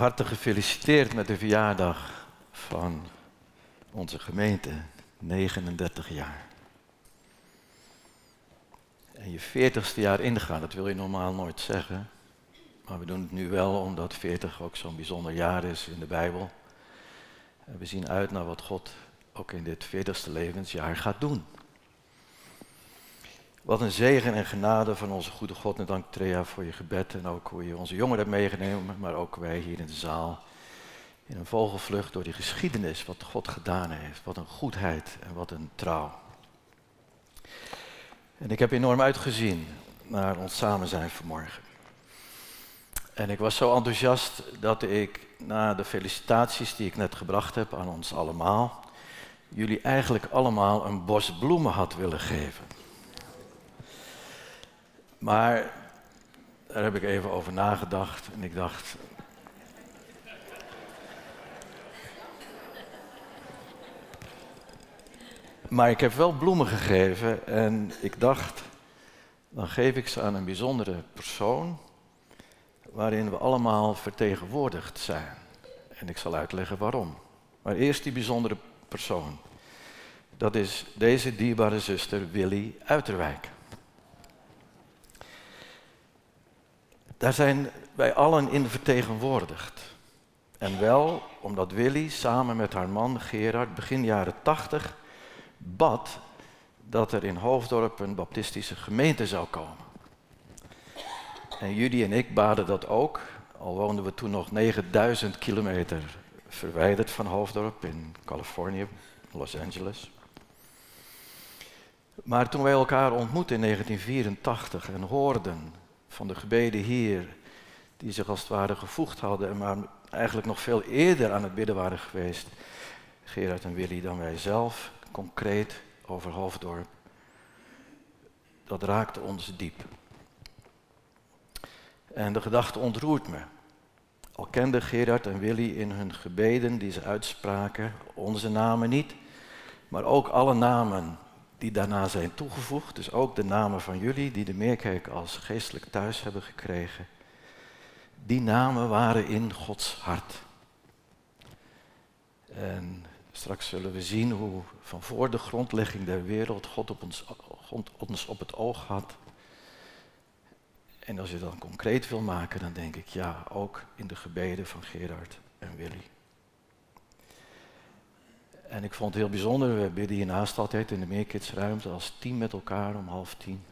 harte gefeliciteerd met de verjaardag van onze gemeente, 39 jaar. En je 40ste jaar ingaan, dat wil je normaal nooit zeggen. Maar we doen het nu wel omdat 40 ook zo'n bijzonder jaar is in de Bijbel. En we zien uit naar wat God ook in dit 40ste levensjaar gaat doen. Wat een zegen en genade van onze goede God. En dank Trea voor je gebed en ook hoe je onze jongeren hebt meegenomen, maar ook wij hier in de zaal. In een vogelvlucht door die geschiedenis, wat God gedaan heeft. Wat een goedheid en wat een trouw. En ik heb enorm uitgezien naar ons samen zijn vanmorgen. En ik was zo enthousiast dat ik na de felicitaties die ik net gebracht heb aan ons allemaal, jullie eigenlijk allemaal een bos bloemen had willen geven. Maar daar heb ik even over nagedacht en ik dacht. Maar ik heb wel bloemen gegeven en ik dacht, dan geef ik ze aan een bijzondere persoon waarin we allemaal vertegenwoordigd zijn. En ik zal uitleggen waarom. Maar eerst die bijzondere persoon. Dat is deze dierbare zuster Willy Uiterwijk. Daar zijn wij allen in vertegenwoordigd. En wel omdat Willy samen met haar man Gerard begin jaren 80 bad dat er in Hoofddorp een baptistische gemeente zou komen. En jullie en ik baden dat ook, al woonden we toen nog 9000 kilometer verwijderd van Hoofddorp in Californië, Los Angeles. Maar toen wij elkaar ontmoetten in 1984 en hoorden van de gebeden hier, die zich als het ware gevoegd hadden, maar eigenlijk nog veel eerder aan het bidden waren geweest, Gerard en Willy, dan wij zelf, concreet over Hoofddorp. Dat raakte ons diep. En de gedachte ontroert me. Al kenden Gerard en Willy in hun gebeden die ze uitspraken onze namen niet, maar ook alle namen die daarna zijn toegevoegd. Dus ook de namen van jullie die de Meerkerk als geestelijk thuis hebben gekregen. Die namen waren in Gods hart. En straks zullen we zien hoe van voor de grondlegging der wereld God op ons, God ons op het oog had. En als je dat concreet wil maken, dan denk ik ja, ook in de gebeden van Gerard en Willy. En ik vond het heel bijzonder, we bidden hiernaast altijd in de Meerkidsruimte als team met elkaar om half tien.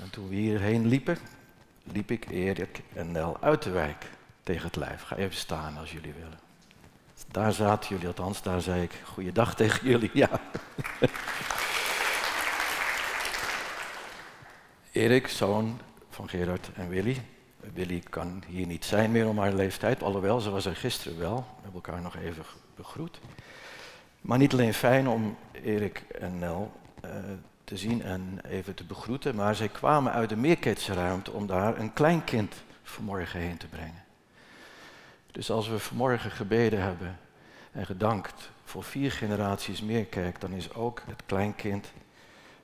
En toen we hierheen liepen, liep ik Erik en Nel uit de wijk tegen het lijf. Ga even staan als jullie willen. Daar zaten jullie, althans, daar zei ik goeiedag tegen jullie, ja. Erik, zoon van Gerard en Willy. Willy kan hier niet zijn meer om haar leeftijd, alhoewel ze was er gisteren wel. We hebben elkaar nog even begroet. Maar niet alleen fijn om Erik en Nel uh, te zien en even te begroeten, maar zij kwamen uit de meerketsruimte om daar een kleinkind vanmorgen heen te brengen. Dus als we vanmorgen gebeden hebben en gedankt voor vier generaties meerkerk, dan is ook het kleinkind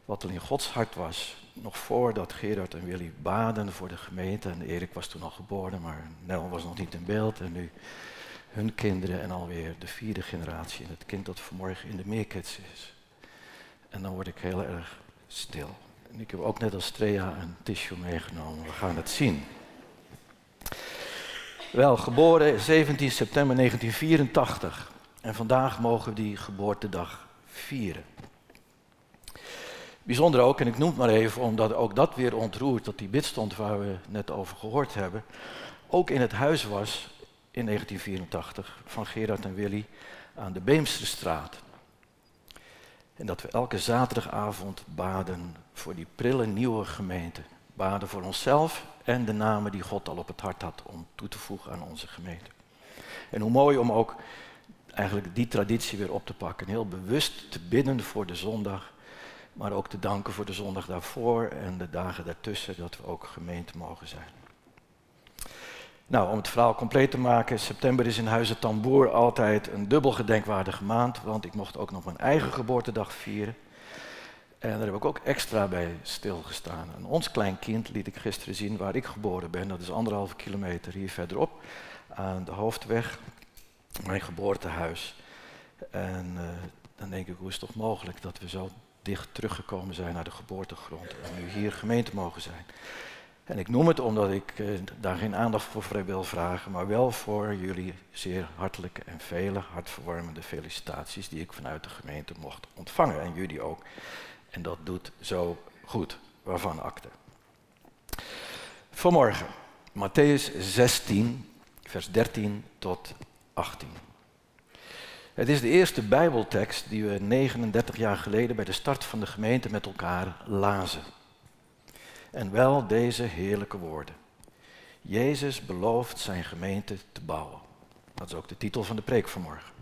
wat al in Gods hart was, nog voordat Gerard en Willy baden voor de gemeente. En Erik was toen al geboren, maar Nel was nog niet in beeld. En nu hun kinderen en alweer de vierde generatie. En het kind dat vanmorgen in de meerkets is. En dan word ik heel erg stil. En ik heb ook net als Trea een tissue meegenomen. We gaan het zien. Wel, geboren 17 september 1984. En vandaag mogen we die geboortedag vieren. Bijzonder ook, en ik noem het maar even omdat ook dat weer ontroert, dat die bidstond waar we net over gehoord hebben, ook in het huis was in 1984 van Gerard en Willy aan de Beemsterstraat. En dat we elke zaterdagavond baden voor die prille nieuwe gemeente. Baden voor onszelf en de namen die God al op het hart had om toe te voegen aan onze gemeente. En hoe mooi om ook eigenlijk die traditie weer op te pakken. Heel bewust te bidden voor de zondag, maar ook te danken voor de zondag daarvoor en de dagen daartussen, dat we ook gemeente mogen zijn. Nou, om het verhaal compleet te maken, september is in Huizen Tamboer altijd een dubbel gedenkwaardige maand, want ik mocht ook nog mijn eigen geboortedag vieren. En daar heb ik ook extra bij stilgestaan. En ons klein kind liet ik gisteren zien waar ik geboren ben. Dat is anderhalve kilometer hier verderop aan de hoofdweg. Mijn geboortehuis. En uh, dan denk ik, hoe is het toch mogelijk dat we zo dicht teruggekomen zijn naar de geboortegrond. En nu hier gemeente mogen zijn. En ik noem het omdat ik uh, daar geen aandacht voor wil vragen, maar wel voor jullie zeer hartelijke en vele hartverwarmende felicitaties die ik vanuit de gemeente mocht ontvangen. En jullie ook. En dat doet zo goed, waarvan akte. Vanmorgen, Matthäus 16, vers 13 tot 18. Het is de eerste Bijbeltekst die we 39 jaar geleden bij de start van de gemeente met elkaar lazen. En wel deze heerlijke woorden. Jezus belooft zijn gemeente te bouwen. Dat is ook de titel van de preek vanmorgen.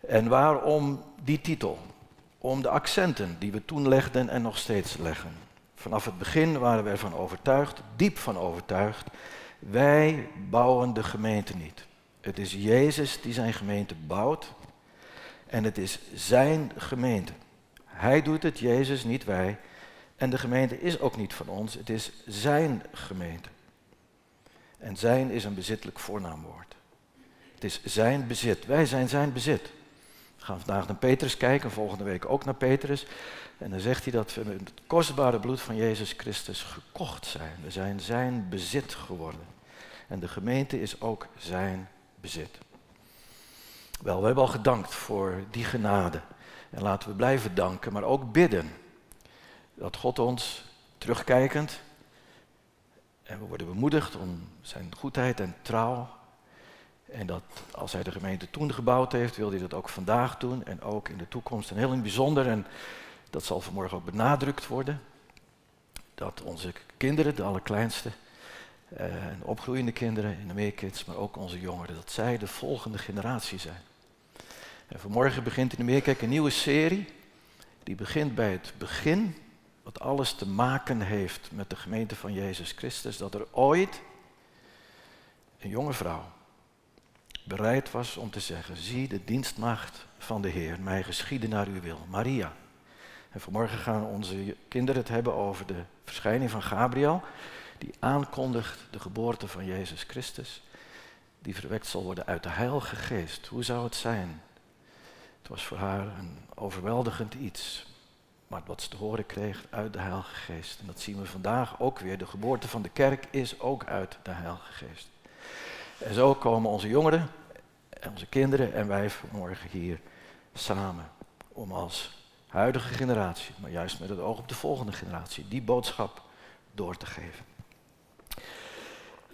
En waarom die titel? Om de accenten die we toen legden en nog steeds leggen. Vanaf het begin waren we ervan overtuigd, diep van overtuigd, wij bouwen de gemeente niet. Het is Jezus die zijn gemeente bouwt en het is zijn gemeente. Hij doet het, Jezus, niet wij. En de gemeente is ook niet van ons, het is zijn gemeente. En zijn is een bezittelijk voornaamwoord. Het is zijn bezit. Wij zijn zijn bezit. We gaan vandaag naar Petrus kijken, volgende week ook naar Petrus. En dan zegt hij dat we met het kostbare bloed van Jezus Christus gekocht zijn. We zijn zijn bezit geworden. En de gemeente is ook zijn bezit. Wel, we hebben al gedankt voor die genade. En laten we blijven danken, maar ook bidden dat God ons terugkijkend, en we worden bemoedigd om zijn goedheid en trouw. En dat als hij de gemeente toen gebouwd heeft, wil hij dat ook vandaag doen en ook in de toekomst. En heel in bijzonder, en dat zal vanmorgen ook benadrukt worden, dat onze kinderen, de allerkleinste, uh, en opgroeiende kinderen in de meerkids, maar ook onze jongeren, dat zij de volgende generatie zijn. En vanmorgen begint in de Meerkerk een nieuwe serie. Die begint bij het begin, wat alles te maken heeft met de gemeente van Jezus Christus. Dat er ooit een jonge vrouw bereid was om te zeggen: Zie de dienstmaagd van de Heer, mij geschieden naar uw wil. Maria. En vanmorgen gaan onze kinderen het hebben over de verschijning van Gabriel die aankondigt de geboorte van Jezus Christus, die verwekt zal worden uit de Heilige Geest. Hoe zou het zijn? Het was voor haar een overweldigend iets, maar wat ze te horen kreeg uit de Heilige Geest. En dat zien we vandaag ook weer. De geboorte van de kerk is ook uit de Heilige Geest. En zo komen onze jongeren en onze kinderen en wij vanmorgen hier samen om als huidige generatie, maar juist met het oog op de volgende generatie, die boodschap door te geven.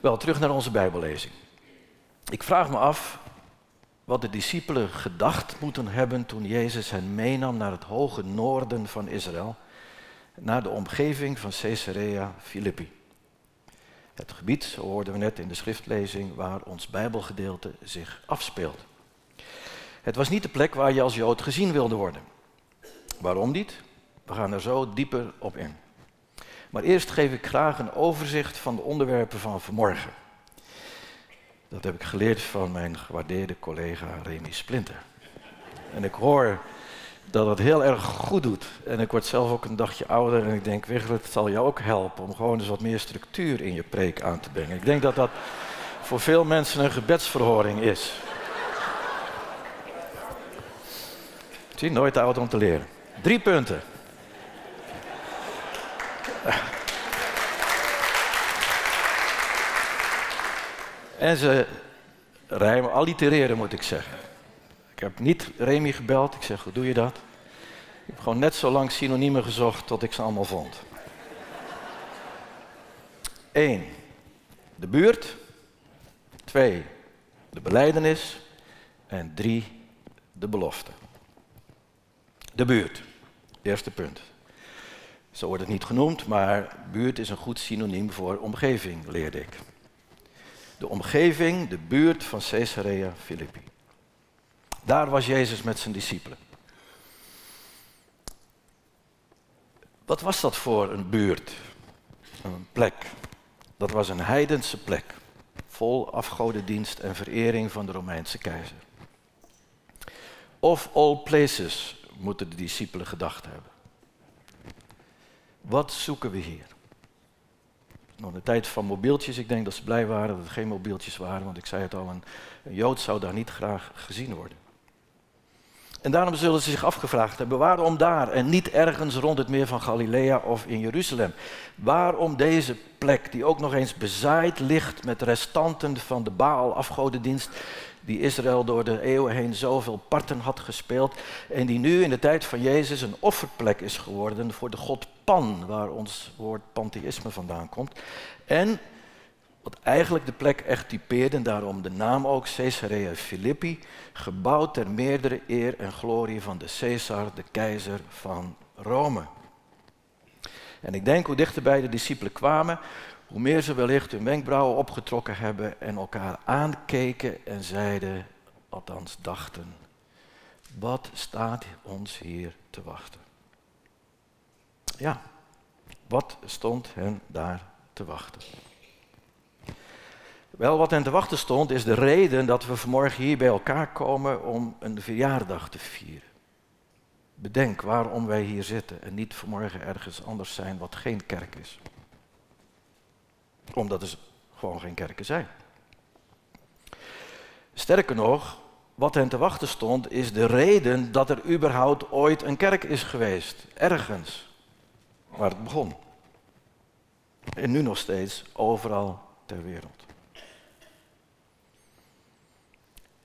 Wel, terug naar onze Bijbellezing. Ik vraag me af wat de discipelen gedacht moeten hebben toen Jezus hen meenam naar het hoge noorden van Israël, naar de omgeving van Caesarea Philippi. Het gebied, zo hoorden we net in de schriftlezing, waar ons Bijbelgedeelte zich afspeelt. Het was niet de plek waar je als Jood gezien wilde worden. Waarom niet? We gaan er zo dieper op in. Maar eerst geef ik graag een overzicht van de onderwerpen van vanmorgen. Dat heb ik geleerd van mijn gewaardeerde collega Remy Splinter. En ik hoor dat het heel erg goed doet. En ik word zelf ook een dagje ouder en ik denk, Wigler, het zal jou ook helpen om gewoon eens wat meer structuur in je preek aan te brengen. Ik denk dat dat voor veel mensen een gebedsverhoring is. Zie, nooit oud om te leren. Drie punten. En ze rijmen, allitereren moet ik zeggen. Ik heb niet Remy gebeld, ik zeg, hoe doe je dat? Ik heb gewoon net zo lang synoniemen gezocht tot ik ze allemaal vond. Eén, de buurt. Twee, de beleidenis. En drie, de belofte. De buurt, eerste punt. Zo wordt het niet genoemd, maar buurt is een goed synoniem voor omgeving, leerde ik. De omgeving, de buurt van Caesarea Philippi. Daar was Jezus met zijn discipelen. Wat was dat voor een buurt? Een plek. Dat was een heidense plek. Vol afgodendienst en verering van de Romeinse keizer. Of all places, moeten de discipelen gedacht hebben. Wat zoeken we hier? Nog de tijd van mobieltjes, ik denk dat ze blij waren dat het geen mobieltjes waren, want ik zei het al, een, een Jood zou daar niet graag gezien worden. En daarom zullen ze zich afgevraagd hebben, waarom daar en niet ergens rond het meer van Galilea of in Jeruzalem? Waarom deze plek die ook nog eens bezaaid ligt met restanten van de Baal afgodendienst die Israël door de eeuwen heen zoveel parten had gespeeld en die nu in de tijd van Jezus een offerplek is geworden voor de god Pan, waar ons woord pantheïsme vandaan komt. En wat eigenlijk de plek echt typeerde, en daarom de naam ook Caesarea Philippi, gebouwd ter meerdere eer en glorie van de Caesar, de keizer van Rome. En ik denk hoe dichterbij de discipelen kwamen, hoe meer ze wellicht hun wenkbrauwen opgetrokken hebben en elkaar aankeken en zeiden, althans dachten, wat staat ons hier te wachten? Ja, wat stond hen daar te wachten? Wel, wat hen te wachten stond, is de reden dat we vanmorgen hier bij elkaar komen om een verjaardag te vieren. Bedenk waarom wij hier zitten en niet vanmorgen ergens anders zijn wat geen kerk is. Omdat er gewoon geen kerken zijn. Sterker nog, wat hen te wachten stond, is de reden dat er überhaupt ooit een kerk is geweest. Ergens waar het begon. En nu nog steeds overal ter wereld.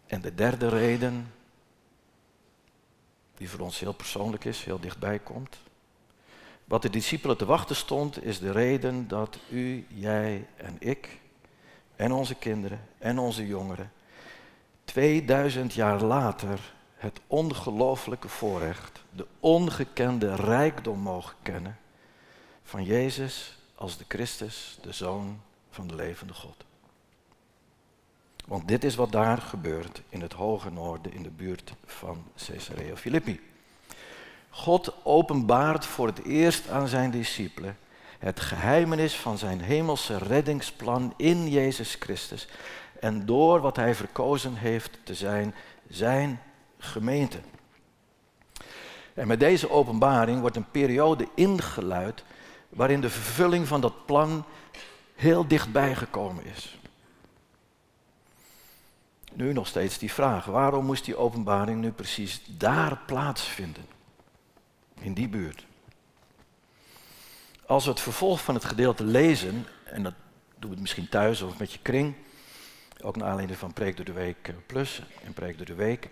En de derde reden, die voor ons heel persoonlijk is, heel dichtbij komt. Wat de discipelen te wachten stond, is de reden dat u, jij en ik, en onze kinderen en onze jongeren, 2000 jaar later het ongelooflijke voorrecht, de ongekende rijkdom mogen kennen van Jezus als de Christus, de Zoon van de levende God. Want dit is wat daar gebeurt in het hoge noorden in de buurt van Caesarea Philippi. God openbaart voor het eerst aan zijn discipelen het geheimenis van zijn hemelse reddingsplan in Jezus Christus en door wat hij verkozen heeft te zijn zijn gemeente. En met deze openbaring wordt een periode ingeluid waarin de vervulling van dat plan heel dichtbij gekomen is. Nu nog steeds die vraag, waarom moest die openbaring nu precies daar plaatsvinden? In die buurt. Als we het vervolg van het gedeelte lezen, en dat doen we misschien thuis of met je kring, ook naar aanleiding van Preek door de Week Plus en Preek door de Week.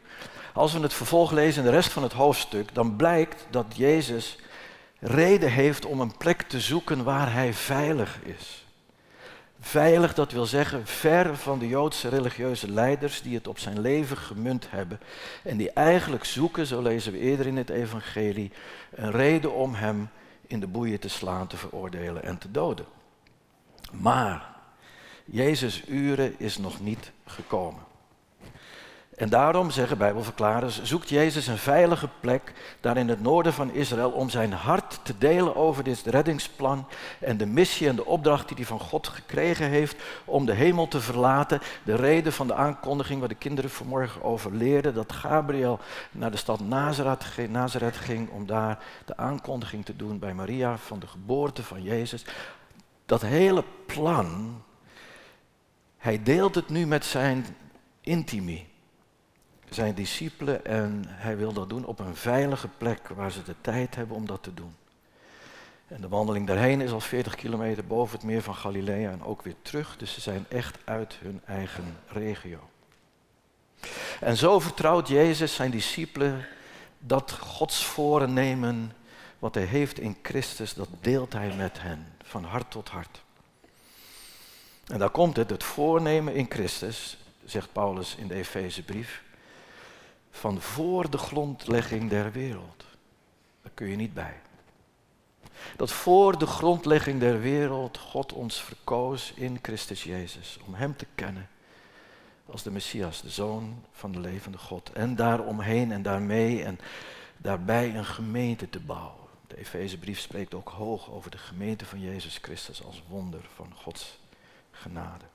Als we het vervolg lezen de rest van het hoofdstuk, dan blijkt dat Jezus reden heeft om een plek te zoeken waar hij veilig is. Veilig, dat wil zeggen ver van de Joodse religieuze leiders die het op zijn leven gemunt hebben. En die eigenlijk zoeken, zo lezen we eerder in het Evangelie, een reden om hem in de boeien te slaan, te veroordelen en te doden. Maar Jezus' uren is nog niet gekomen. En daarom, zeggen Bijbelverklarers, zoekt Jezus een veilige plek daar in het noorden van Israël om zijn hart te delen over dit reddingsplan en de missie en de opdracht die hij van God gekregen heeft om de hemel te verlaten. De reden van de aankondiging waar de kinderen vanmorgen over leerden, dat Gabriel naar de stad Nazareth, ging om daar de aankondiging te doen bij Maria van de geboorte van Jezus. Dat hele plan, hij deelt het nu met zijn intimi zijn discipelen en hij wil dat doen op een veilige plek waar ze de tijd hebben om dat te doen. En de wandeling daarheen is al 40 kilometer boven het meer van Galilea en ook weer terug, dus ze zijn echt uit hun eigen regio. En zo vertrouwt Jezus zijn discipelen dat Gods voornemen, wat hij heeft in Christus, dat deelt hij met hen, van hart tot hart. En daar komt het, het voornemen in Christus, zegt Paulus in de Efezebrief, van voor de grondlegging der wereld. Daar kun je niet bij. Dat voor de grondlegging der wereld God ons verkoos in Christus Jezus. Om Hem te kennen als de Messias, de Zoon van de levende God. En daaromheen en daarmee en daarbij een gemeente te bouwen. De Efezebrief spreekt ook hoog over de gemeente van Jezus Christus als wonder van Gods genade.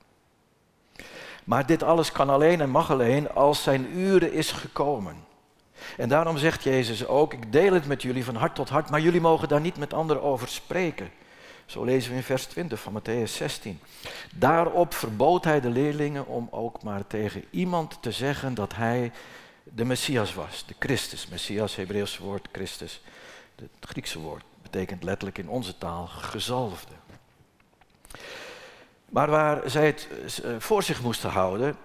Maar dit alles kan alleen en mag alleen als zijn uren is gekomen. En daarom zegt Jezus ook, ik deel het met jullie van hart tot hart, maar jullie mogen daar niet met anderen over spreken. Zo lezen we in vers 20 van Matthäus 16. Daarop verbood hij de leerlingen om ook maar tegen iemand te zeggen dat hij de Messias was, de Christus. Messias, Hebreeuwse woord Christus, het Griekse woord, betekent letterlijk in onze taal gezalfde. Maar waar zij het eh, voor zich moesten houden,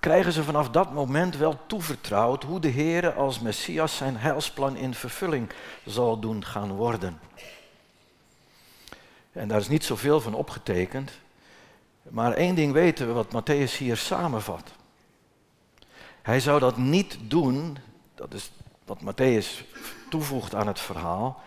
krijgen ze vanaf dat moment wel toevertrouwd hoe de Heer als Messias zijn heilsplan in vervulling zal doen gaan worden. En daar is niet zoveel van opgetekend, maar één ding weten we wat Matthäus hier samenvat. Hij zou dat niet doen, dat is wat Matthäus toevoegt aan het verhaal.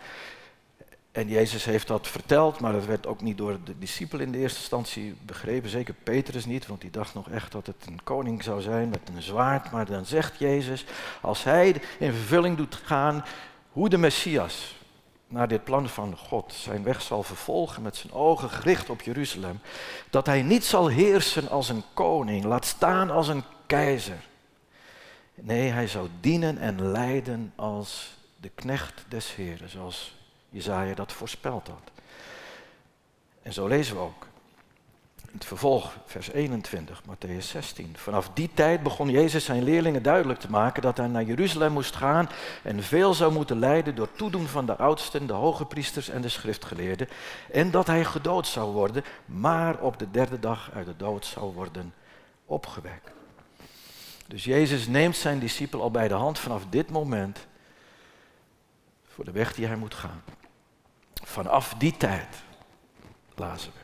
En Jezus heeft dat verteld, maar dat werd ook niet door de discipelen in de eerste instantie begrepen. Zeker Petrus niet, want die dacht nog echt dat het een koning zou zijn met een zwaard. Maar dan zegt Jezus, als hij in vervulling doet gaan hoe de Messias naar dit plan van God zijn weg zal vervolgen met zijn ogen gericht op Jeruzalem, dat hij niet zal heersen als een koning, laat staan als een keizer. Nee, hij zou dienen en lijden als de knecht des Heren, zoals Jezaja dat voorspeld had. En zo lezen we ook. In het vervolg, vers 21, Matthäus 16. Vanaf die tijd begon Jezus zijn leerlingen duidelijk te maken dat hij naar Jeruzalem moest gaan en veel zou moeten lijden door toedoen van de oudsten, de hoge priesters en de schriftgeleerden. En dat hij gedood zou worden, maar op de derde dag uit de dood zou worden opgewekt. Dus Jezus neemt zijn discipel al bij de hand vanaf dit moment voor de weg die hij moet gaan. Vanaf die tijd, lazen we.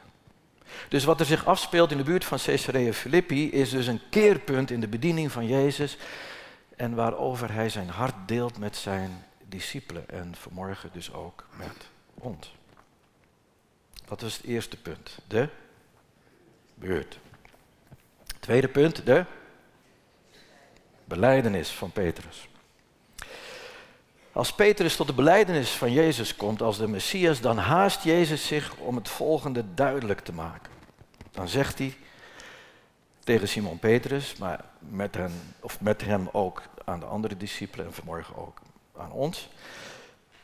Dus wat er zich afspeelt in de buurt van Caesarea Philippi is dus een keerpunt in de bediening van Jezus en waarover hij zijn hart deelt met zijn discipelen en vanmorgen dus ook met ons. Dat is het eerste punt, de beurt. Tweede punt, de beleidenis van Petrus. Als Petrus tot de beleidenis van Jezus komt als de Messias, dan haast Jezus zich om het volgende duidelijk te maken. Dan zegt hij tegen Simon Petrus, maar met, hen, of met hem ook aan de andere discipelen en vanmorgen ook aan ons.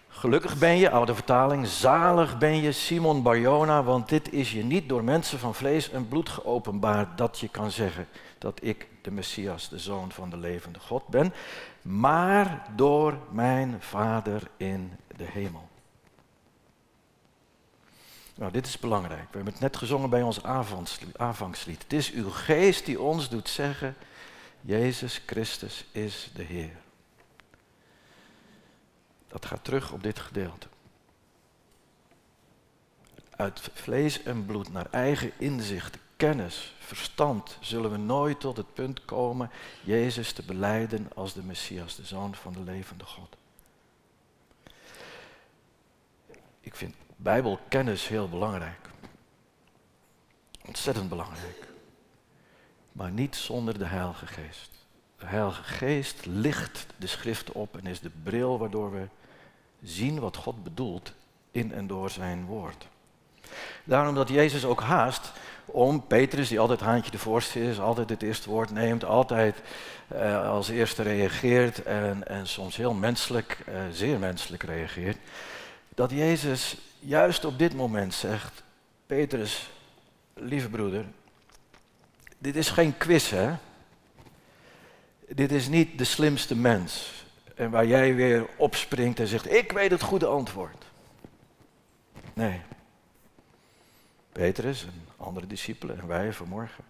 Gelukkig ben je, oude vertaling, zalig ben je Simon Barjona, want dit is je niet door mensen van vlees en bloed geopenbaard dat je kan zeggen dat ik de Messias, de Zoon van de levende God ben, maar door mijn Vader in de hemel. Nou, dit is belangrijk. We hebben het net gezongen bij ons aanvangslied. Het is uw geest die ons doet zeggen, Jezus Christus is de Heer. Dat gaat terug op dit gedeelte. Uit vlees en bloed naar eigen inzicht, kennis, verstand zullen we nooit tot het punt komen Jezus te beleiden als de Messias, de Zoon van de levende God. Ik vind Bijbelkennis heel belangrijk. Ontzettend belangrijk. Maar niet zonder de Heilige Geest. De Heilige Geest licht de schriften op en is de bril waardoor we zien wat God bedoelt in en door zijn woord. Daarom dat Jezus ook haast om Petrus, die altijd haantje de voorste is, altijd het eerste woord neemt, altijd uh, als eerste reageert en, en soms heel menselijk, uh, zeer menselijk reageert, dat Jezus juist op dit moment zegt, Petrus, lieve broeder, dit is geen quiz hè. Dit is niet de slimste mens. En waar jij weer opspringt en zegt, ik weet het goede antwoord. Nee. Petrus andere discipelen en wij vanmorgen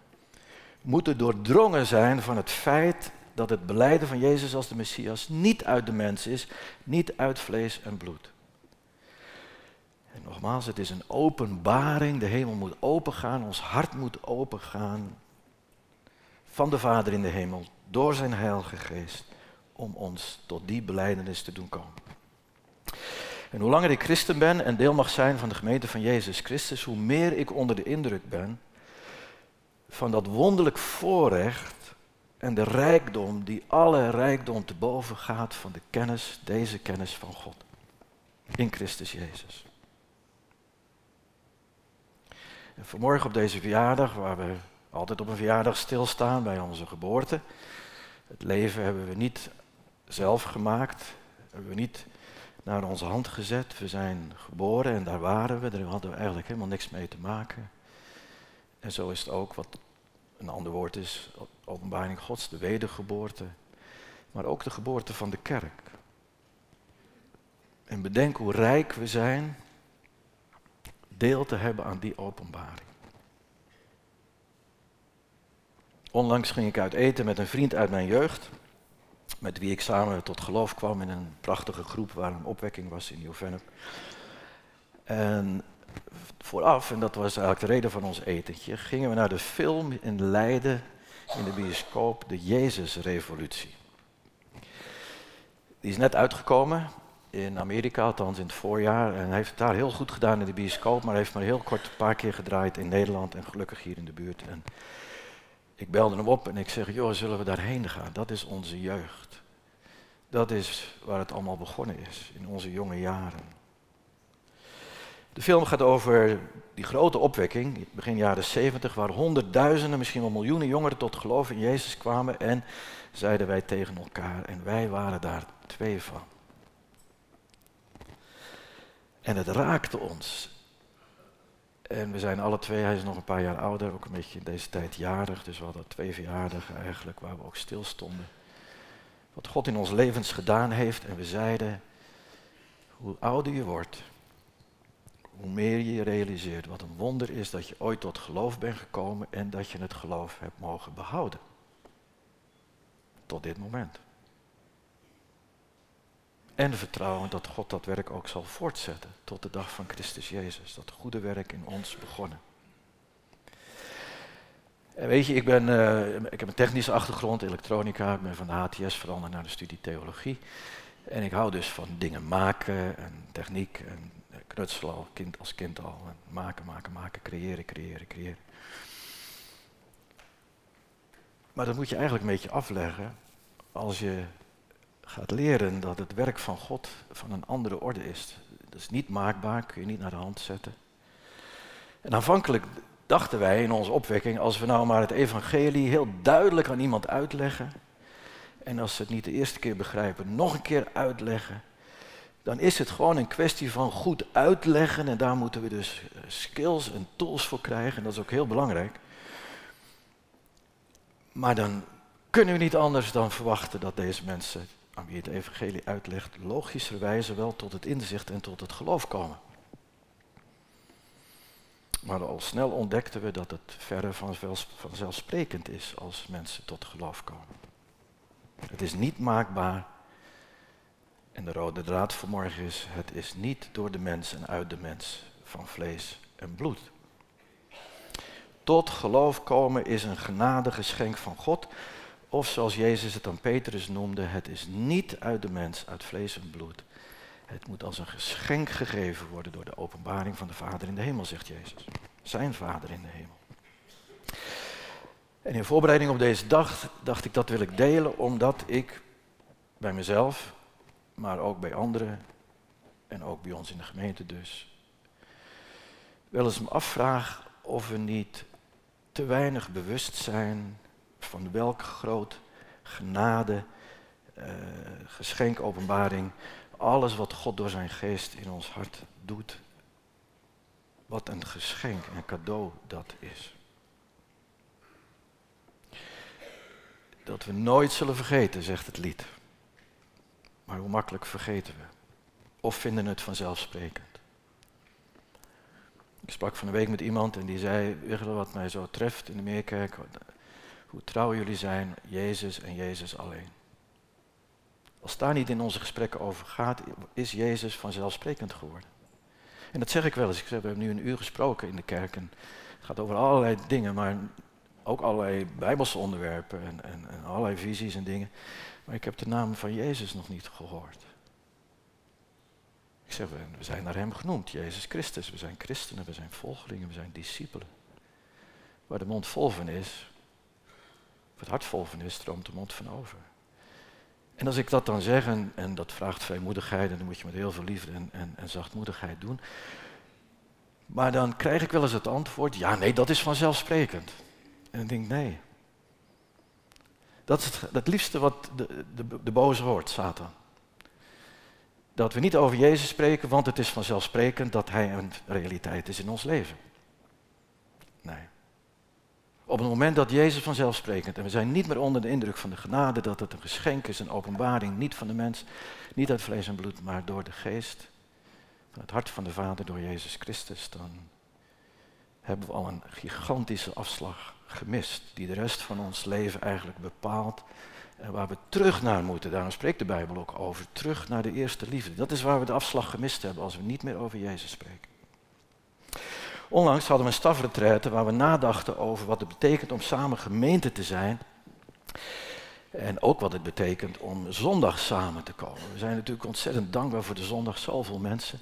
moeten doordrongen zijn van het feit dat het beleiden van Jezus als de Messias niet uit de mens is, niet uit vlees en bloed. En nogmaals, het is een openbaring, de hemel moet opengaan, ons hart moet opengaan van de Vader in de hemel door zijn Heilige Geest om ons tot die beleidenis te doen komen. En hoe langer ik christen ben en deel mag zijn van de gemeente van Jezus Christus, hoe meer ik onder de indruk ben van dat wonderlijk voorrecht en de rijkdom die alle rijkdom te boven gaat van de kennis, deze kennis van God. In Christus Jezus. En vanmorgen op deze verjaardag, waar we altijd op een verjaardag stilstaan bij onze geboorte. Het leven hebben we niet zelf gemaakt, hebben we niet naar onze hand gezet. We zijn geboren en daar waren we, daar hadden we eigenlijk helemaal niks mee te maken. En zo is het ook, wat een ander woord is, openbaring Gods, de wedergeboorte, maar ook de geboorte van de kerk. En bedenk hoe rijk we zijn deel te hebben aan die openbaring. Onlangs ging ik uit eten met een vriend uit mijn jeugd, met wie ik samen tot geloof kwam in een prachtige groep waar een opwekking was in Nieuw-Vennep. En vooraf, en dat was eigenlijk de reden van ons etentje, gingen we naar de film in Leiden in de bioscoop, de Jezus-revolutie. Die is net uitgekomen in Amerika, althans in het voorjaar. En heeft het daar heel goed gedaan in de bioscoop, maar heeft maar heel kort een paar keer gedraaid in Nederland en gelukkig hier in de buurt. Ik belde hem op en ik zeg, joh, zullen we daarheen gaan? Dat is onze jeugd. Dat is waar het allemaal begonnen is, in onze jonge jaren. De film gaat over die grote opwekking, begin jaren 70, waar honderdduizenden, misschien wel miljoenen jongeren tot geloof in Jezus kwamen. En zeiden wij tegen elkaar, en wij waren daar twee van. En het raakte ons. En we zijn alle twee, hij is nog een paar jaar ouder, ook een beetje in deze tijd jarig. Dus we hadden twee verjaardagen eigenlijk waar we ook stilstonden. Wat God in ons levens gedaan heeft. En we zeiden, hoe ouder je wordt, hoe meer je je realiseert wat een wonder is dat je ooit tot geloof bent gekomen en dat je het geloof hebt mogen behouden. Tot dit moment. En vertrouwen dat God dat werk ook zal voortzetten tot de dag van Christus Jezus. Dat goede werk in ons begonnen. En weet je, ik, ben, uh, ik heb een technische achtergrond, elektronica. Ik ben van de HTS veranderd naar de studie theologie. En ik hou dus van dingen maken en techniek en knutselen kind, als kind al. En maken, maken, maken, creëren, creëren, creëren. Maar dat moet je eigenlijk een beetje afleggen als je gaat leren dat het werk van God van een andere orde is. Dat is niet maakbaar, kun je niet naar de hand zetten. En aanvankelijk dachten wij in onze opwekking, als we nou maar het evangelie heel duidelijk aan iemand uitleggen, en als ze het niet de eerste keer begrijpen, nog een keer uitleggen, dan is het gewoon een kwestie van goed uitleggen. En daar moeten we dus eh, skills en tools voor krijgen. En dat is ook heel belangrijk. Maar dan kunnen we niet anders dan verwachten dat deze mensen aan wie het evangelie uitlegt, logischerwijze wel tot het inzicht en tot het geloof komen. Maar al snel ontdekten we dat het verre van vanzelfsprekend is als mensen tot geloof komen. Het is niet maakbaar. En de rode draad vanmorgen is, het is niet door de mens en uit de mens van vlees en bloed. Tot geloof komen is een genadegeschenk van God, of zoals Jezus het aan Petrus noemde, het is niet uit de mens, uit vlees en bloed. Het moet als een geschenk gegeven worden door de openbaring van de Vader in de hemel, zegt Jezus. Zijn Vader in de hemel. En in voorbereiding op deze dag dacht ik dat wil ik delen omdat ik bij mezelf, maar ook bij anderen en ook bij ons in de gemeente dus, wel eens me afvraag of we niet te weinig bewust zijn van welk groot genade, uh, geschenk, openbaring, alles wat God door zijn geest in ons hart doet. Wat een geschenk en cadeau dat is. Dat we nooit zullen vergeten, zegt het lied. Maar hoe makkelijk vergeten we? Of vinden het vanzelfsprekend? Ik sprak van een week met iemand en die zei, weet wat mij zo treft in de Meerkerk? Hoe trouw jullie zijn, Jezus en Jezus alleen. Als daar niet in onze gesprekken over gaat, is Jezus vanzelfsprekend geworden. En dat zeg ik wel eens. Ik zeg, we hebben nu een uur gesproken in de kerk. En het gaat over allerlei dingen, maar ook allerlei bijbelse onderwerpen en, en, en allerlei visies en dingen. Maar ik heb de naam van Jezus nog niet gehoord. Ik zeg, we zijn naar hem genoemd, Jezus Christus. We zijn christenen, we zijn volgelingen, we zijn discipelen. Waar de mond vol van is, het hart vol van is, stroomt de mond van over. En als ik dat dan zeg, en, dat vraagt vrijmoedigheid, en dat moet je met heel veel liefde en, en, en zachtmoedigheid doen. Maar dan krijg ik wel eens het antwoord, ja nee, dat is vanzelfsprekend. En ik denk, nee. Dat is het, het liefste wat de, de, de boze hoort, Satan. Dat we niet over Jezus spreken, want het is vanzelfsprekend dat Hij een realiteit is in ons leven. Nee. Op het moment dat Jezus vanzelfsprekend, en we zijn niet meer onder de indruk van de genade, dat het een geschenk is, een openbaring, niet van de mens, niet uit vlees en bloed, maar door de geest, van het hart van de Vader, door Jezus Christus, dan hebben we al een gigantische afslag gemist, die de rest van ons leven eigenlijk bepaalt en waar we terug naar moeten. Daarom spreekt de Bijbel ook over, terug naar de eerste liefde. Dat is waar we de afslag gemist hebben als we niet meer over Jezus spreken. Onlangs hadden we een stafretraite waar we nadachten over wat het betekent om samen gemeente te zijn. En ook wat het betekent om zondag samen te komen. We zijn natuurlijk ontzettend dankbaar voor de zondag, zoveel mensen.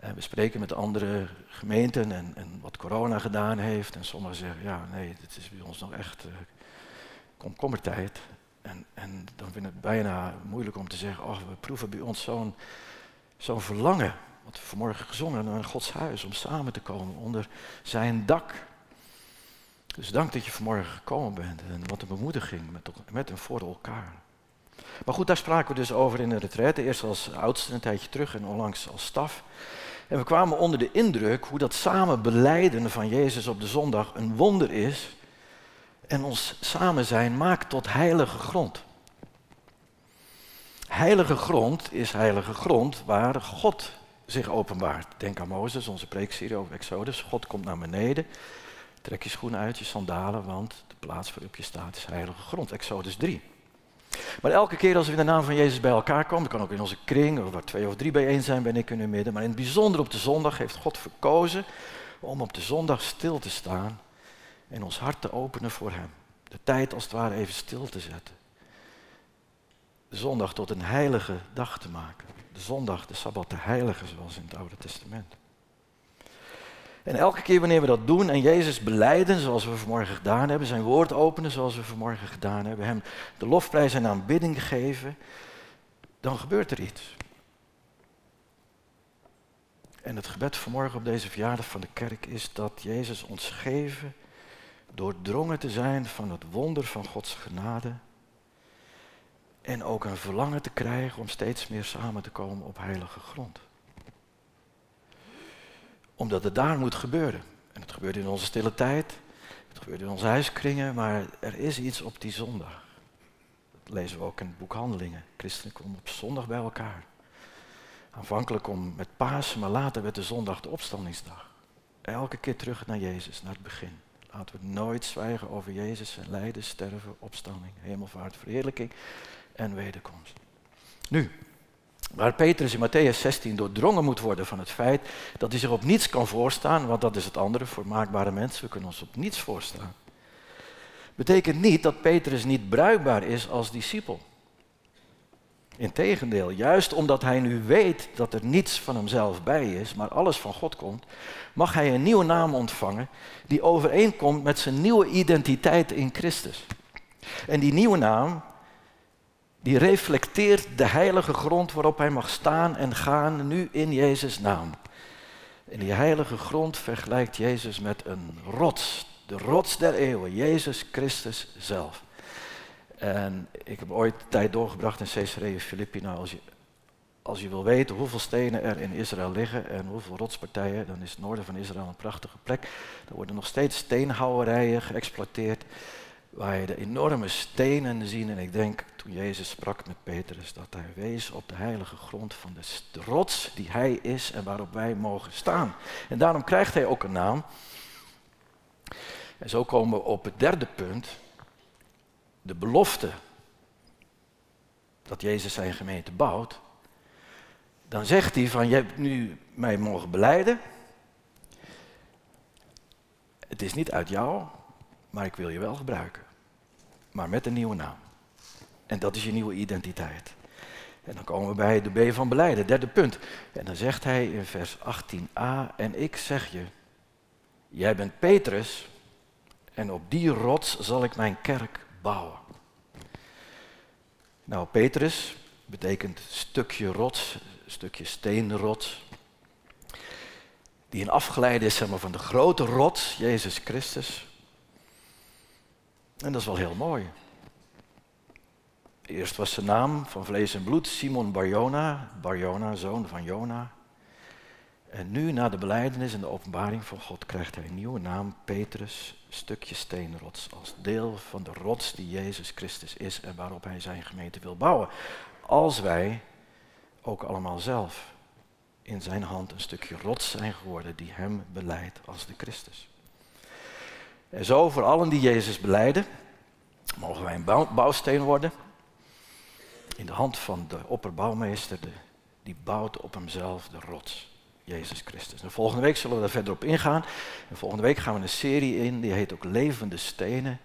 En we spreken met andere gemeenten en, en, wat corona gedaan heeft. En sommigen zeggen, ja nee, dit is bij ons nog echt uh, komkommertijd. En, en dan vind ik het bijna moeilijk om te zeggen, oh, we proeven bij ons zo'n zo'n verlangen wat we vanmorgen gezongen naar Gods huis, om samen te komen onder zijn dak. Dus dank dat je vanmorgen gekomen bent en wat een bemoediging met, met en voor elkaar. Maar goed, daar spraken we dus over in de retraite. Eerst als oudste een tijdje terug en onlangs als staf. En we kwamen onder de indruk hoe dat samen beleiden van Jezus op de zondag een wonder is. En ons samen zijn maakt tot heilige grond. Heilige grond is heilige grond waar God zich openbaart. Denk aan Mozes, onze preekserie over Exodus. God komt naar beneden. Trek je schoenen uit, je sandalen, want de plaats waarop je staat is heilige grond. Exodus 3. Maar elke keer als we in de naam van Jezus bij elkaar komen, dat kan ook in onze kring, of waar twee of drie bijeen zijn, ben ik in hun midden. Maar in het bijzonder op de zondag heeft God verkozen om op de zondag stil te staan en ons hart te openen voor Hem. De tijd als het ware even stil te zetten. De zondag tot een heilige dag te maken zondag, de Sabbat, de heilige, zoals in het Oude Testament. En elke keer wanneer we dat doen en Jezus beleiden, zoals we vanmorgen gedaan hebben, zijn woord openen, zoals we vanmorgen gedaan hebben, hem de lofprijs en aanbidding geven, dan gebeurt er iets. En het gebed vanmorgen op deze verjaardag van de kerk is dat Jezus ons geven, doordrongen te zijn van het wonder van Gods genade, en ook een verlangen te krijgen om steeds meer samen te komen op heilige grond. Omdat het daar moet gebeuren. En het gebeurt in onze stille tijd, het gebeurt in onze huiskringen, maar er is iets op die zondag. Dat lezen we ook in het boek Handelingen. Christenen komen op zondag bij elkaar. Aanvankelijk om met Pasen, maar later werd de zondag de opstandingsdag. Elke keer terug naar Jezus, naar het begin. Laten we nooit zwijgen over Jezus en lijden, sterven, opstanding, hemelvaart, verheerlijking en wederkomst. Nu, waar Petrus in Matthäus 16 doordrongen moet worden van het feit dat hij zich op niets kan voorstaan, want dat is het andere voor maakbare mensen, we kunnen ons op niets voorstaan, betekent niet dat Petrus niet bruikbaar is als discipel. Integendeel, juist omdat hij nu weet dat er niets van hemzelf bij is, maar alles van God komt, mag hij een nieuwe naam ontvangen die overeenkomt met zijn nieuwe identiteit in Christus. En die nieuwe naam, die reflecteert de heilige grond waarop hij mag staan en gaan, nu in Jezus' naam. En die heilige grond vergelijkt Jezus met een rots, de rots der eeuwen, Jezus Christus zelf. En ik heb ooit tijd doorgebracht in Caesarea Philippi. Nou, als je, als je wil weten hoeveel stenen er in Israël liggen en hoeveel rotspartijen, dan is het noorden van Israël een prachtige plek. Er worden nog steeds steenhouwerijen geëxploiteerd waar je de enorme stenen ziet. En ik denk, toen Jezus sprak met Petrus, dat hij wees op de heilige grond van de rots die hij is en waarop wij mogen staan. En daarom krijgt hij ook een naam. En zo komen we op het derde punt, de belofte dat Jezus zijn gemeente bouwt. Dan zegt hij van, je hebt nu mij mogen beleiden. Het is niet uit jou, maar ik wil je wel gebruiken. Maar met een nieuwe naam. En dat is je nieuwe identiteit. En dan komen we bij de B van beleiden, derde punt. En dan zegt hij in vers 18a, en ik zeg je, jij bent Petrus, en op die rots zal ik mijn kerk bouwen. Nou, Petrus betekent stukje rots, stukje steenrots. Die een afgeleide is van de grote rots, Jezus Christus. En dat is wel heel mooi. Eerst was zijn naam van vlees en bloed Simon Barjona, Barjona, zoon van Jona. En nu, na de beleidenis en de openbaring van God, krijgt hij een nieuwe naam, Petrus, stukje steenrots, als deel van de rots die Jezus Christus is en waarop hij zijn gemeente wil bouwen. Als wij ook allemaal zelf in zijn hand een stukje rots zijn geworden die hem beleidt als de Christus. En zo voor allen die Jezus beleiden, mogen wij een bouwsteen worden in de hand van de opperbouwmeester, die bouwt op hemzelf de rots. Jezus Christus. En volgende week zullen we daar verder op ingaan. En volgende week gaan we een serie in, die heet ook Levende Stenen.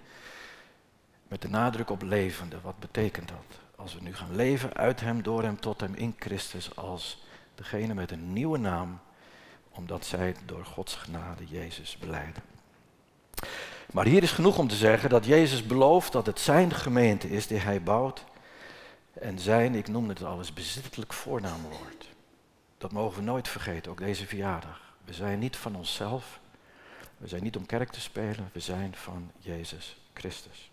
Met de nadruk op levende. Wat betekent dat? Als we nu gaan leven uit Hem, door Hem, tot Hem, in Christus, als degene met een nieuwe naam, omdat zij door Gods genade Jezus beleiden. Maar hier is genoeg om te zeggen dat Jezus belooft dat het Zijn gemeente is die Hij bouwt. En Zijn, ik noem het al eens, bezittelijk voornaamwoord. Dat mogen we nooit vergeten, ook deze verjaardag. We zijn niet van onszelf. We zijn niet om kerk te spelen. We zijn van Jezus Christus.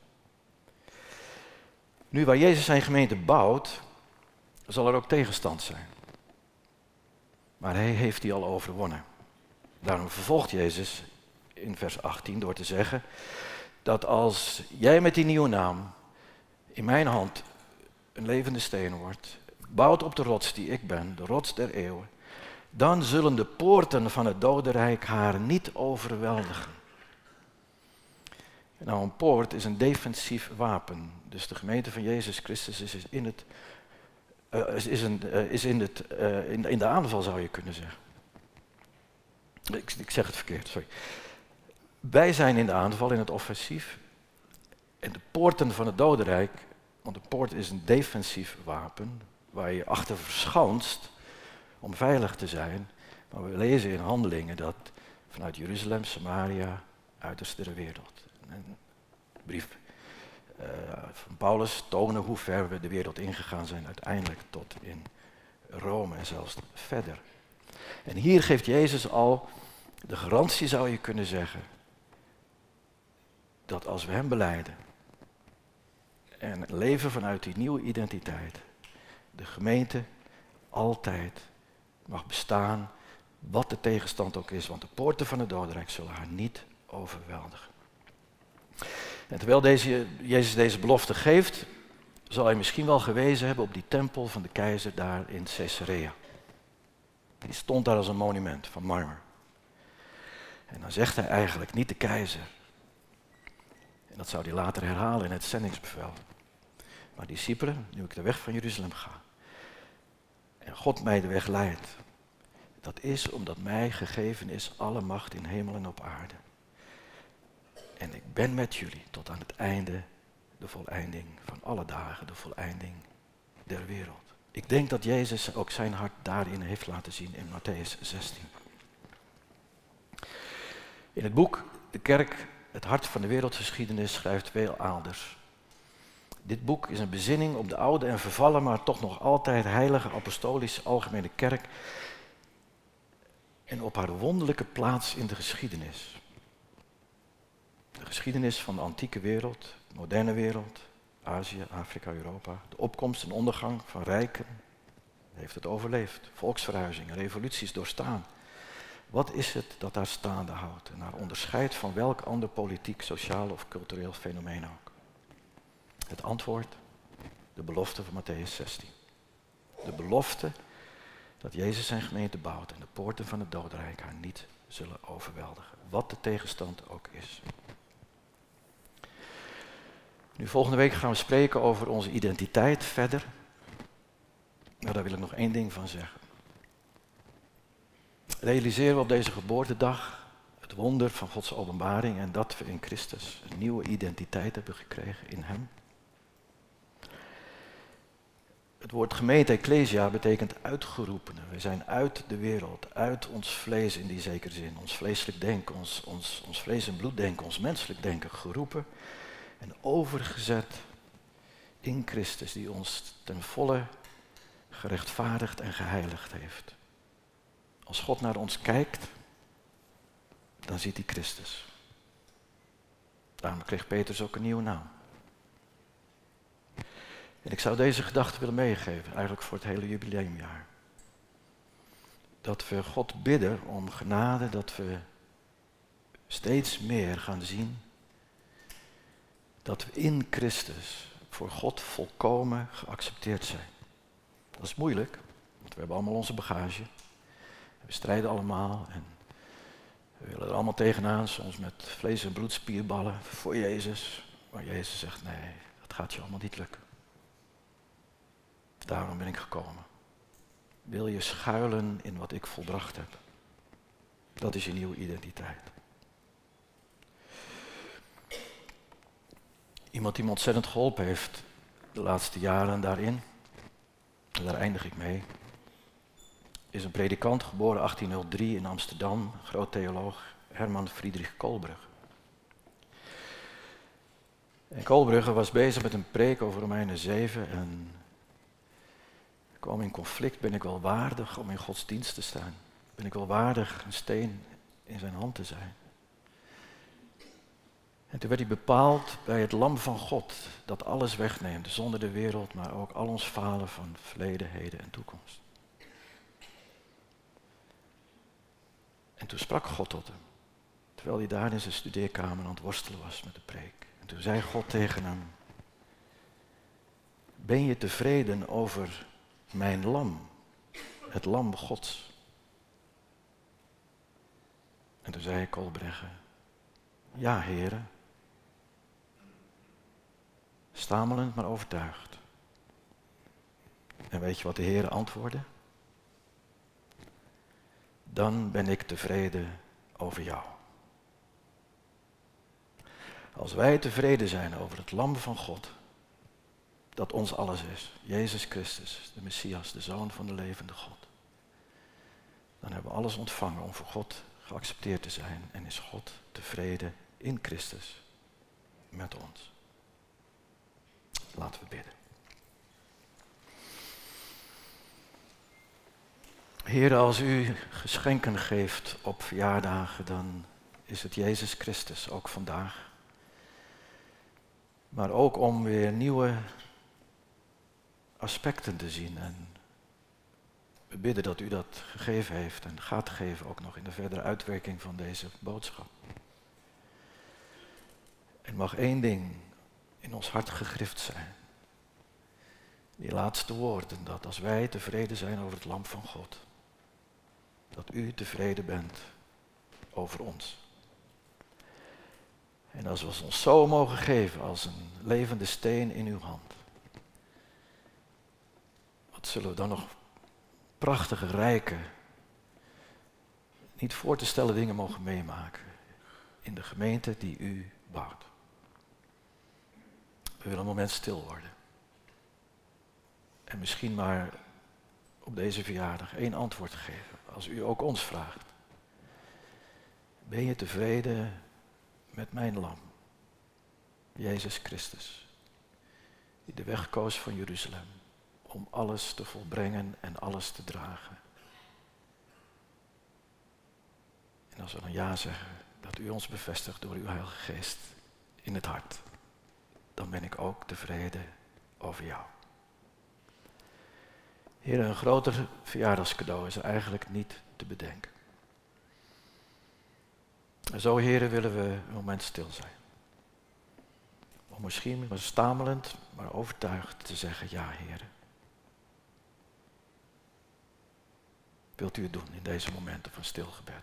Nu, waar Jezus zijn gemeente bouwt, zal er ook tegenstand zijn. Maar hij heeft die al overwonnen. Daarom vervolgt Jezus in vers 18 door te zeggen dat als jij met die nieuwe naam in mijn hand een levende steen wordt, bouwt op de rots die ik ben, de rots der eeuwen, dan zullen de poorten van het dodenrijk haar niet overweldigen. Nou, een poort is een defensief wapen. Dus de gemeente van Jezus Christus is in, het, is, is in, het, in, de aanval, zou je kunnen zeggen. Ik, ik zeg het verkeerd, sorry. Wij zijn in de aanval, in het offensief. En de poorten van het dodenrijk, want een poort is een defensief wapen, waar je achter verschanst om veilig te zijn. Maar we lezen in handelingen dat vanuit Jeruzalem, Samaria, uiterste der wereld. Een brief uh, van Paulus tonen hoe ver we de wereld ingegaan zijn, uiteindelijk tot in Rome en zelfs verder. En hier geeft Jezus al de garantie, zou je kunnen zeggen, dat als we Hem beleiden en leven vanuit die nieuwe identiteit, de gemeente altijd mag bestaan, wat de tegenstand ook is, want de poorten van het dodenrijk zullen haar niet overweldigen. En terwijl deze, Jezus deze belofte geeft, zal hij misschien wel gewezen hebben op die tempel van de keizer daar in Caesarea. Die stond daar als een monument van marmer. En dan zegt hij eigenlijk niet de keizer. En dat zou hij later herhalen in het zendingsbevel. Maar discipelen, nu ik de weg van Jeruzalem ga, en God mij de weg leidt, dat is omdat mij gegeven is alle macht in hemel en op aarde. En ik ben met jullie tot aan het einde, de voleinding van alle dagen, de voleinding der wereld. Ik denk dat Jezus ook zijn hart daarin heeft laten zien in Matthäus 16. In het boek De Kerk, het hart van de wereldgeschiedenis, schrijft Weel Aalders. Dit boek is een bezinning op de oude en vervallen, maar toch nog altijd heilige apostolische algemene kerk en op haar wonderlijke plaats in de geschiedenis. De geschiedenis van de antieke wereld, de moderne wereld, Azië, Afrika, Europa. De opkomst en ondergang van rijken. Heeft het overleefd. Volksverhuizingen, revoluties doorstaan. Wat is het dat daar staande houdt en haar onderscheidt van welk ander politiek, sociaal of cultureel fenomeen ook? Het antwoord, de belofte van Matthäus 16. De belofte dat Jezus zijn gemeente bouwt en de poorten van het dodenrijk haar niet zullen overweldigen. Wat de tegenstand ook is. Nu, volgende week gaan we spreken over onze identiteit verder. Nou, daar wil ik nog één ding van zeggen. Realiseren we op deze geboortedag het wonder van Gods openbaring en dat we in Christus een nieuwe identiteit hebben gekregen in Hem. Het woord gemeente, ecclesia, betekent uitgeroepene. We zijn uit de wereld, uit ons vlees in die zekere zin. Ons vleeselijk denken, ons, ons, ons vlees en bloed denken, ons menselijk denken geroepen en overgezet in Christus die ons ten volle gerechtvaardigd en geheiligd heeft. Als God naar ons kijkt, dan ziet hij Christus. Daarom kreeg Petrus ook een nieuwe naam. En ik zou deze gedachte willen meegeven, eigenlijk voor het hele jubileumjaar. Dat we God bidden om genade, dat we steeds meer gaan zien dat we in Christus voor God volkomen geaccepteerd zijn. Dat is moeilijk, want we hebben allemaal onze bagage. We strijden allemaal en we willen er allemaal tegenaan, soms met vlees- en bloedspierballen voor Jezus. Maar Jezus zegt nee, dat gaat je allemaal niet lukken. Daarom ben ik gekomen. Wil je schuilen in wat ik volbracht heb? Dat is je nieuwe identiteit. Iemand die me ontzettend geholpen heeft de laatste jaren daarin, daar eindig ik mee, is een predikant geboren 1803 in Amsterdam, groot theoloog, Herman Friedrich Koolbrugge. En Koolbrugge was bezig met een preek over Romeinen 7 en kwam in conflict, ben ik wel waardig om in Gods dienst te staan? Ben ik wel waardig een steen in zijn hand te zijn? En toen werd hij bepaald bij het lam van God, dat alles wegneemt, zonder de wereld, maar ook al ons falen van verleden, heden en toekomst. En toen sprak God tot hem, terwijl hij daar in zijn studeerkamer aan het worstelen was met de preek. En toen zei God tegen hem, ben je tevreden over mijn lam, het lam Gods? En toen zei Kolbregge, ja heren, stamelend maar overtuigd. En weet je wat de Heer antwoordde? Dan ben ik tevreden over jou. Als wij tevreden zijn over het lam van God, dat ons alles is, Jezus Christus, de Messias, de Zoon van de levende God, dan hebben we alles ontvangen om voor God geaccepteerd te zijn en is God tevreden in Christus met ons. Laten we bidden. Heer, als u geschenken geeft op verjaardagen, dan is het Jezus Christus, ook vandaag. Maar ook om weer nieuwe aspecten te zien. En we bidden dat u dat gegeven heeft en gaat geven, ook nog in de verdere uitwerking van deze boodschap. Er mag één ding in ons hart gegrift zijn. Die laatste woorden, dat als wij tevreden zijn over het lam van God, dat u tevreden bent over ons. En als we ons zo mogen geven als een levende steen in uw hand, wat zullen we dan nog prachtige, rijke, niet voor te stellen dingen mogen meemaken in de gemeente die u bouwt. We willen een moment stil worden. En misschien maar op deze verjaardag één antwoord geven. Als u ook ons vraagt. Ben je tevreden met mijn lam? Jezus Christus. Die de weg koos van Jeruzalem. Om alles te volbrengen en alles te dragen. En als we dan ja zeggen, dat u ons bevestigt door uw Heilige Geest in het hart dan ben ik ook tevreden over jou. Heer, een groter verjaardagscadeau is er eigenlijk niet te bedenken. En zo, heren, willen we een moment stil zijn. Om misschien stamelend, maar overtuigd te zeggen, ja, heren. Wilt u het doen in deze momenten van stilgebed?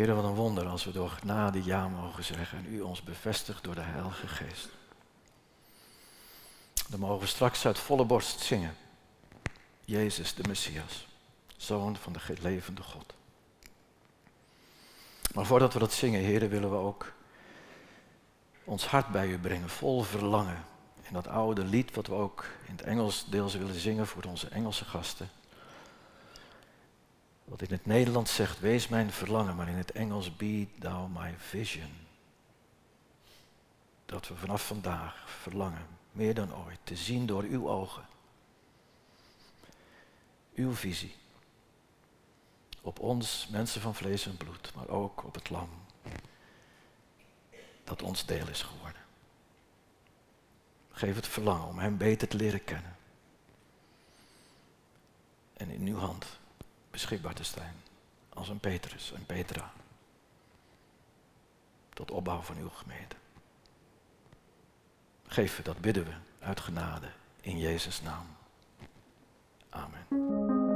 Heren, wat een wonder als we door genade ja mogen zeggen en u ons bevestigt door de Heilige Geest. Dan mogen we straks uit volle borst zingen. Jezus de Messias, Zoon van de levende God. Maar voordat we dat zingen, heren, willen we ook ons hart bij u brengen, vol verlangen. In dat oude lied wat we ook in het Engels deels willen zingen voor onze Engelse gasten. Wat in het Nederlands zegt, wees mijn verlangen, maar in het Engels, be thou my vision. Dat we vanaf vandaag verlangen, meer dan ooit, te zien door uw ogen. Uw visie. Op ons, mensen van vlees en bloed, maar ook op het lam. Dat ons deel is geworden. Geef het verlangen om Hem beter te leren kennen. En in uw hand beschikbaar te zijn. Als een Petrus en Petra. Tot opbouw van uw gemeente. Geef dat bidden we uit genade in Jezus' naam. Amen.